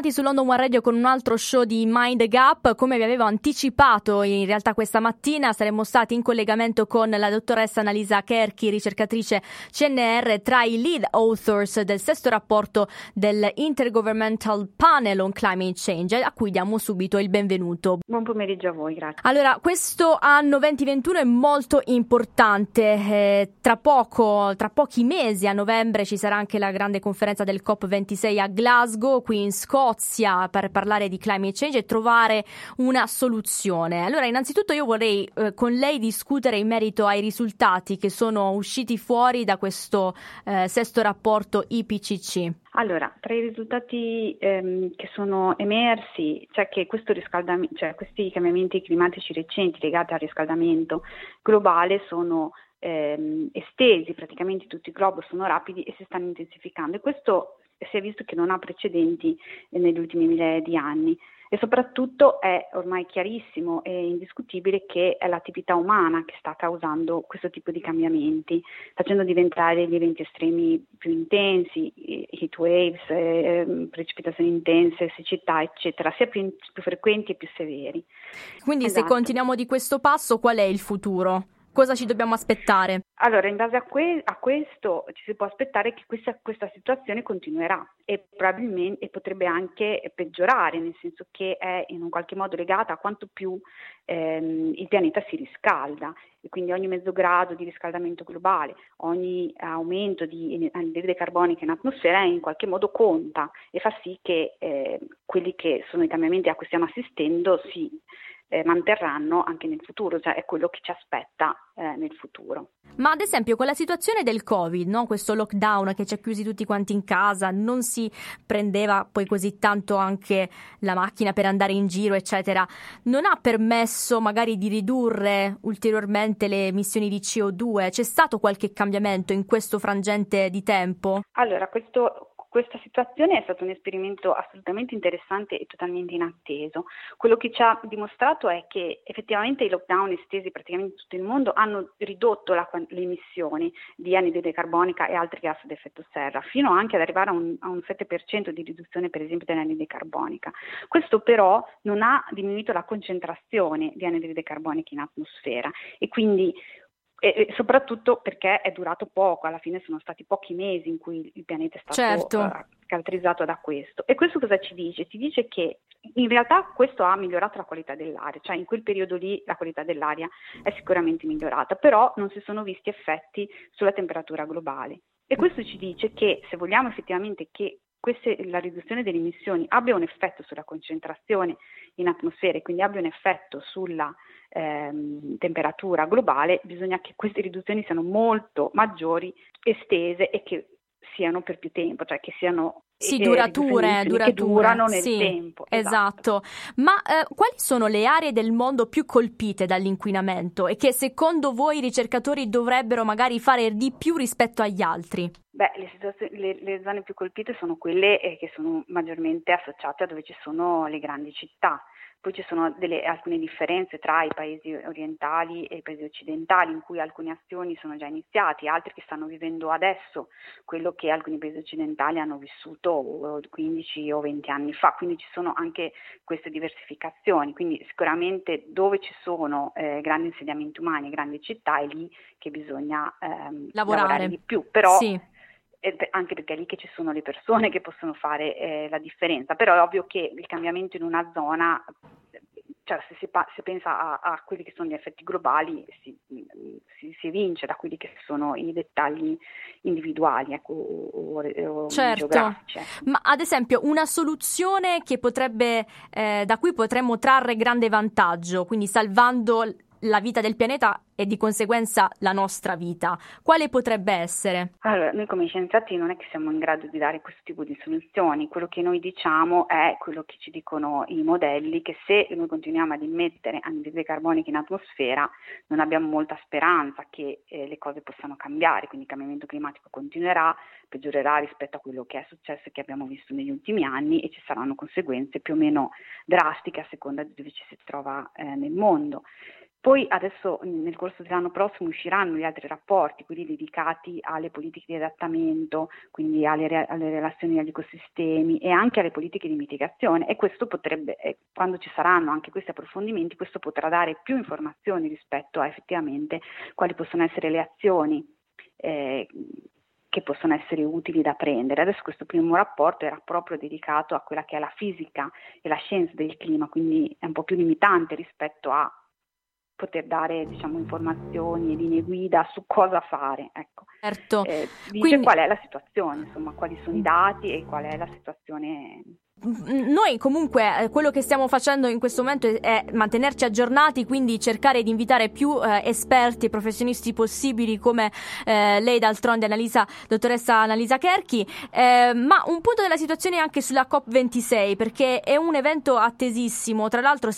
Bentornati su London One Radio con un altro show di Mind Gap. Come vi avevo anticipato in realtà questa mattina saremmo stati in collegamento con la dottoressa Annalisa Kerchi, ricercatrice CNR tra i lead authors del sesto rapporto del Intergovernmental Panel on Climate Change, a cui diamo subito il benvenuto. Buon pomeriggio a voi, grazie. Allora, questo anno 2021 è molto importante. Eh, tra poco, tra pochi mesi, a novembre, ci sarà anche la grande conferenza del COP26 a Glasgow, qui in Scozia, per parlare di climate change e trovare una soluzione. Allora, innanzitutto io vorrei eh, con lei discutere in merito ai risultati che sono usciti fuori da questo eh, sesto rapporto IPCC. Allora, tra i risultati ehm, che sono emersi c'è che questo riscaldamento, cioè questi cambiamenti climatici recenti legati al riscaldamento globale sono ehm, estesi, praticamente tutto il globo sono rapidi e si stanno intensificando e questo si è visto che non ha precedenti eh, negli ultimi migliaia di anni e soprattutto è ormai chiarissimo e indiscutibile che è l'attività umana che sta causando questo tipo di cambiamenti, facendo diventare gli eventi estremi più intensi, heat waves, eh, precipitazioni intense, siccità, eccetera, sia più, più frequenti e più severi. Quindi, se Esatto. continuiamo di questo passo, qual è il futuro? Cosa ci dobbiamo aspettare? Allora, in base a, que- a questo ci si può aspettare che questa, questa situazione continuerà e probabilmente e potrebbe anche peggiorare, nel senso che è in un qualche modo legata a quanto più ehm, il pianeta si riscalda e quindi ogni mezzo grado di riscaldamento globale, ogni aumento di anidride carbonica in atmosfera in qualche modo conta e fa sì che eh, quelli che sono i cambiamenti a cui stiamo assistendo si eh, manterranno anche nel futuro, cioè è quello che ci aspetta eh, nel futuro. Ma ad esempio con la situazione del Covid, no? questo lockdown che ci ha chiusi tutti quanti in casa, non si prendeva poi così tanto anche la macchina per andare in giro, eccetera, non ha permesso magari di ridurre ulteriormente le emissioni di CO2? C'è stato qualche cambiamento in questo frangente di tempo? Allora, questo, questa situazione è stato un esperimento assolutamente interessante e totalmente inatteso. Quello che ci ha dimostrato è che effettivamente i lockdown estesi praticamente in tutto il mondo hanno ridotto la, le emissioni di anidride carbonica e altri gas ad effetto serra, fino anche ad arrivare a un, a un 7% di riduzione per esempio dell'anidride carbonica. Questo però non ha diminuito la concentrazione di anidride carbonica in atmosfera e quindi e e soprattutto perché è durato poco, alla fine sono stati pochi mesi in cui il pianeta è stato Certo. eh, caratterizzato da questo. E questo cosa ci dice? Ci dice che in realtà questo ha migliorato la qualità dell'aria, cioè in quel periodo lì la qualità dell'aria è sicuramente migliorata, però non si sono visti effetti sulla temperatura globale. E questo ci dice che se vogliamo effettivamente che queste- la riduzione delle emissioni abbia un effetto sulla concentrazione in atmosfera e quindi abbia un effetto sulla ehm, temperatura globale, bisogna che queste riduzioni siano molto maggiori, estese e che siano per più tempo, cioè che siano Sì, durature, durature, che durano nel sì, tempo. Esatto. Ma eh, quali sono le aree del mondo più colpite dall'inquinamento e che secondo voi i ricercatori dovrebbero magari fare di più rispetto agli altri? Beh, le, le- le zone più colpite sono quelle eh, che sono maggiormente associate a dove ci sono le grandi città. Poi ci sono delle- alcune differenze tra i paesi orientali e i paesi occidentali, in cui alcune azioni sono già iniziate, altri che stanno vivendo adesso quello che alcuni paesi occidentali hanno vissuto eh, 15 o 20 anni fa. Quindi ci sono anche queste diversificazioni. Quindi sicuramente dove ci sono eh, grandi insediamenti umani, grandi città, è lì che bisogna ehm, Lavorare. di più. Però Sì. Anche perché è lì che ci sono le persone che possono fare eh, la differenza, però è ovvio che il cambiamento in una zona, cioè se si, pa- se pensa a, a quelli che sono gli effetti globali, si, si si, evince da quelli che sono i dettagli individuali ecco, o, o, Certo. ecco. Ma ad esempio una soluzione che potrebbe, eh, da cui potremmo trarre grande vantaggio, quindi salvando la vita del pianeta e di conseguenza la nostra vita, quale potrebbe essere? Allora, noi come scienziati non è che siamo in grado di dare questo tipo di soluzioni, quello che noi diciamo è quello che ci dicono i modelli, che se noi continuiamo ad immettere anidride carbonica in atmosfera non abbiamo molta speranza che eh, le cose possano cambiare, quindi il cambiamento climatico continuerà, peggiorerà rispetto a quello che è successo e che abbiamo visto negli ultimi anni e ci saranno conseguenze più o meno drastiche a seconda di dove ci si trova eh, nel mondo. Poi adesso nel corso dell'anno prossimo usciranno gli altri rapporti, quelli dedicati alle politiche di adattamento, quindi alle, re- alle relazioni agli ecosistemi e anche alle politiche di mitigazione e questo potrebbe, eh, quando ci saranno anche questi approfondimenti, questo potrà dare più informazioni rispetto a effettivamente quali possono essere le azioni eh, che possono essere utili da prendere. Adesso questo primo rapporto era proprio dedicato a quella che è la fisica e la scienza del clima, quindi è un po' più limitante rispetto a poter dare diciamo, informazioni e linee guida su cosa fare. Ecco. Certo. Eh, dice Quindi- qual è la situazione, insomma, quali sono i dati e qual è la situazione Noi comunque eh, quello che stiamo facendo in questo momento è, è mantenerci aggiornati, quindi cercare di invitare più eh, esperti e professionisti possibili come eh, lei d'altronde, Annalisa, dottoressa Annalisa Kerchi, eh, ma un punto della situazione anche sulla COP26 perché è un evento attesissimo, tra l'altro è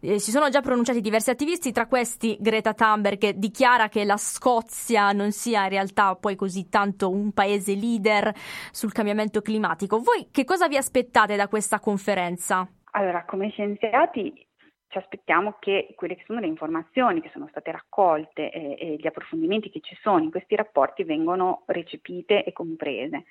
eh, si sono già pronunciati diversi attivisti, tra questi Greta Thunberg che dichiara che la Scozia non sia in realtà poi così tanto un paese leader sul cambiamento climatico. Voi che cosa vi aspettate da questa conferenza? Allora, come scienziati ci aspettiamo che quelle che sono le informazioni che sono state raccolte e, e gli approfondimenti che ci sono in questi rapporti vengano recepite e comprese.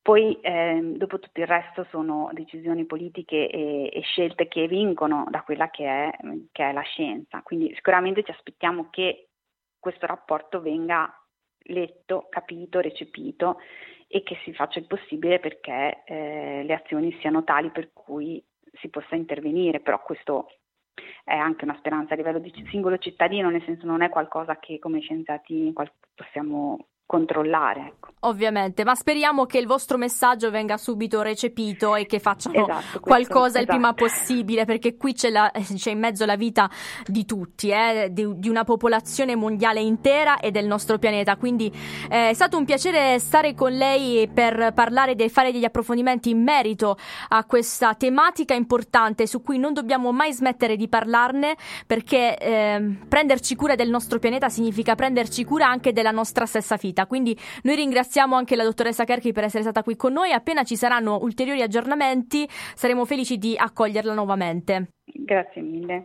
Poi ehm, dopo tutto il resto sono decisioni politiche e, e scelte che vincono da quella che è, che è la scienza. Quindi sicuramente ci aspettiamo che questo rapporto venga letto, capito, recepito e che si faccia il possibile perché eh, le azioni siano tali per cui si possa intervenire, però questo è anche una speranza a livello di singolo cittadino, nel senso non è qualcosa che come scienziati possiamo controllare. Ecco. Ovviamente, ma speriamo che il vostro messaggio venga subito recepito e che facciano Esatto, qualcosa il prima esatto. possibile, perché qui c'è, la- c'è in mezzo la vita di tutti, eh, di, di una popolazione mondiale intera e del nostro pianeta. Quindi eh, è stato un piacere stare con lei per parlare e fare degli approfondimenti in merito a questa tematica importante su cui non dobbiamo mai smettere di parlarne, perché ehm, prenderci cura del nostro pianeta significa prenderci cura anche della nostra stessa vita. Quindi noi ringraziamo anche la dottoressa Kerchi per essere stata qui con noi. Appena ci saranno ulteriori aggiornamenti, saremo felici di accoglierla nuovamente. Grazie mille.